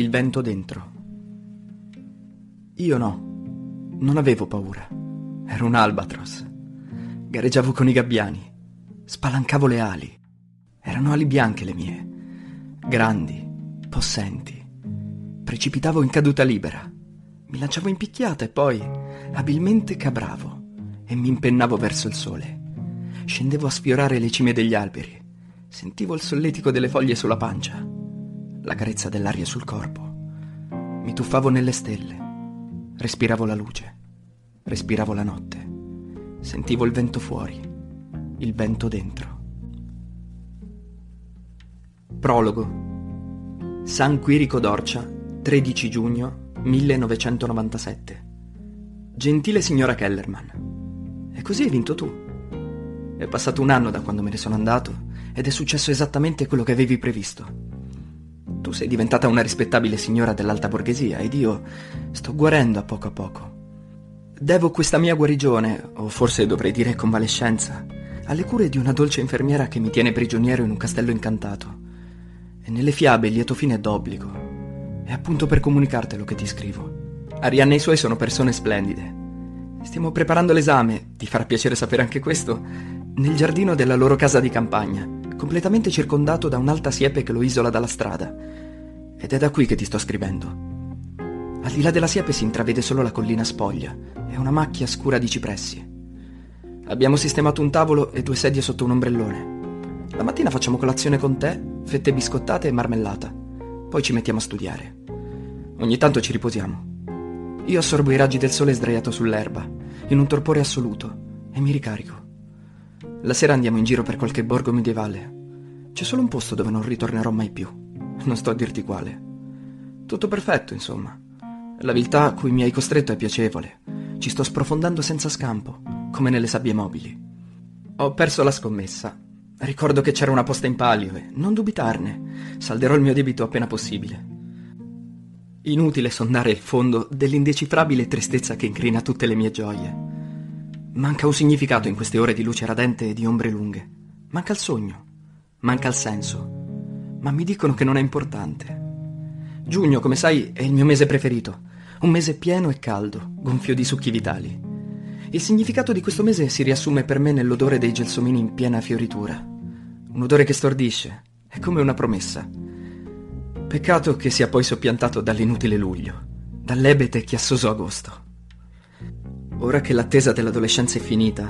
Il vento dentro. Io no, non avevo paura. Ero un albatros. Gareggiavo con i gabbiani. Spalancavo le ali. Erano ali bianche le mie. Grandi, possenti. Precipitavo in caduta libera. Mi lanciavo in picchiata e poi, abilmente cabravo e mi impennavo verso il sole. Scendevo a sfiorare le cime degli alberi. Sentivo il solletico delle foglie sulla pancia, la carezza dell'aria sul corpo. Mi tuffavo nelle stelle. Respiravo la luce. Respiravo la notte. Sentivo il vento fuori, il vento dentro. Prologo. San Quirico d'Orcia, 13 giugno 1997. Gentile signora Kellerman. E così hai vinto tu. È passato un anno da quando me ne sono andato ed è successo esattamente quello che avevi previsto. Tu sei diventata una rispettabile signora dell'alta borghesia ed io sto guarendo a poco a poco. Devo questa mia guarigione, o forse dovrei dire convalescenza, alle cure di una dolce infermiera che mi tiene prigioniero in un castello incantato. E nelle fiabe il lieto fine è d'obbligo. È appunto per comunicartelo che ti scrivo. Arianna e i suoi sono persone splendide. Stiamo preparando l'esame, ti farà piacere sapere anche questo, nel giardino della loro casa di campagna, completamente circondato da un'alta siepe che lo isola dalla strada. Ed è da qui che ti sto scrivendo. Al di là della siepe si intravede solo la collina spoglia e una macchia scura di cipressi. Abbiamo sistemato un tavolo e due sedie sotto un ombrellone. La mattina facciamo colazione con tè, fette biscottate e marmellata. Poi ci mettiamo a studiare. Ogni tanto ci riposiamo. Io assorbo i raggi del sole sdraiato sull'erba, in un torpore assoluto, e mi ricarico. La sera andiamo in giro per qualche borgo medievale. C'è solo un posto dove non ritornerò mai più. Non sto a dirti quale. Tutto perfetto, insomma. La viltà a cui mi hai costretto è piacevole. Ci sto sprofondando senza scampo, come nelle sabbie mobili. Ho perso la scommessa. Ricordo che c'era una posta in palio e non dubitarne. Salderò il mio debito appena possibile. Inutile sondare il fondo dell'indecifrabile tristezza che incrina tutte le mie gioie. Manca un significato in queste ore di luce radente e di ombre lunghe. Manca il sogno. Manca il senso. Ma mi dicono che non è importante. Giugno, come sai, è il mio mese preferito. Un mese pieno e caldo, gonfio di succhi vitali. Il significato di questo mese si riassume per me nell'odore dei gelsomini in piena fioritura. Un odore che stordisce. È come una promessa. Peccato che sia poi soppiantato dall'inutile luglio, dall'ebete chiassoso agosto. Ora che l'attesa dell'adolescenza è finita,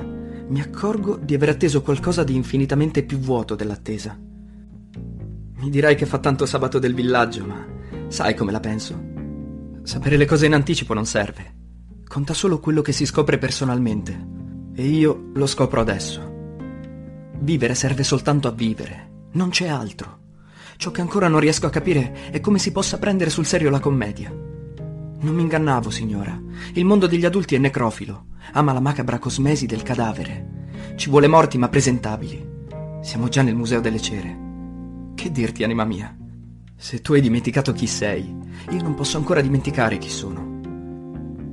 mi accorgo di aver atteso qualcosa di infinitamente più vuoto dell'attesa. Mi dirai che fa tanto sabato del villaggio, ma sai come la penso. Sapere le cose in anticipo non serve. Conta solo quello che si scopre personalmente. E io lo scopro adesso. Vivere serve soltanto a vivere, non c'è altro. Ciò che ancora non riesco a capire è come si possa prendere sul serio la commedia. Non mi ingannavo, signora. Il mondo degli adulti è necrofilo. Ama la macabra cosmesi del cadavere. Ci vuole morti ma presentabili. Siamo già nel Museo delle Cere. Che dirti, anima mia? Se tu hai dimenticato chi sei, io non posso ancora dimenticare chi sono.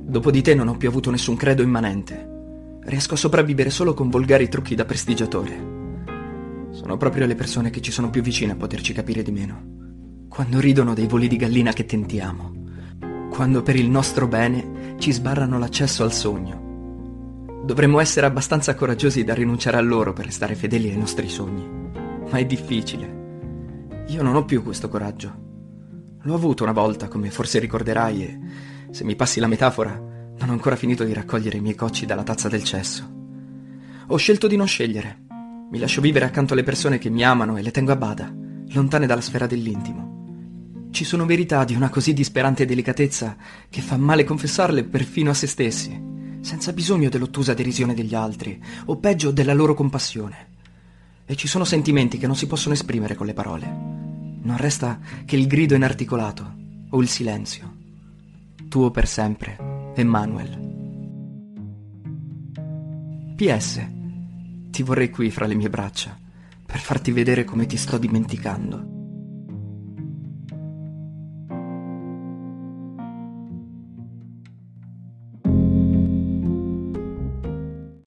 Dopo di te non ho più avuto nessun credo immanente. Riesco a sopravvivere solo con volgari trucchi da prestigiatore. Sono proprio le persone che ci sono più vicine a poterci capire di meno. Quando ridono dei voli di gallina che tentiamo. Quando per il nostro bene ci sbarrano l'accesso al sogno. Dovremmo essere abbastanza coraggiosi da rinunciare a loro per restare fedeli ai nostri sogni. Ma è difficile. Io non ho più questo coraggio. L'ho avuto una volta, come forse ricorderai, e se mi passi la metafora, non ho ancora finito di raccogliere i miei cocci dalla tazza del cesso. Ho scelto di non scegliere mi lascio vivere accanto alle persone che mi amano e le tengo a bada, lontane dalla sfera dell'intimo. Ci sono verità di una così disperante delicatezza che fa male confessarle perfino a se stessi, senza bisogno dell'ottusa derisione degli altri, o peggio della loro compassione. E ci sono sentimenti che non si possono esprimere con le parole. Non resta che il grido inarticolato o il silenzio. Tuo per sempre, Emmanuel. PS ti vorrei qui fra le mie braccia, per farti vedere come ti sto dimenticando.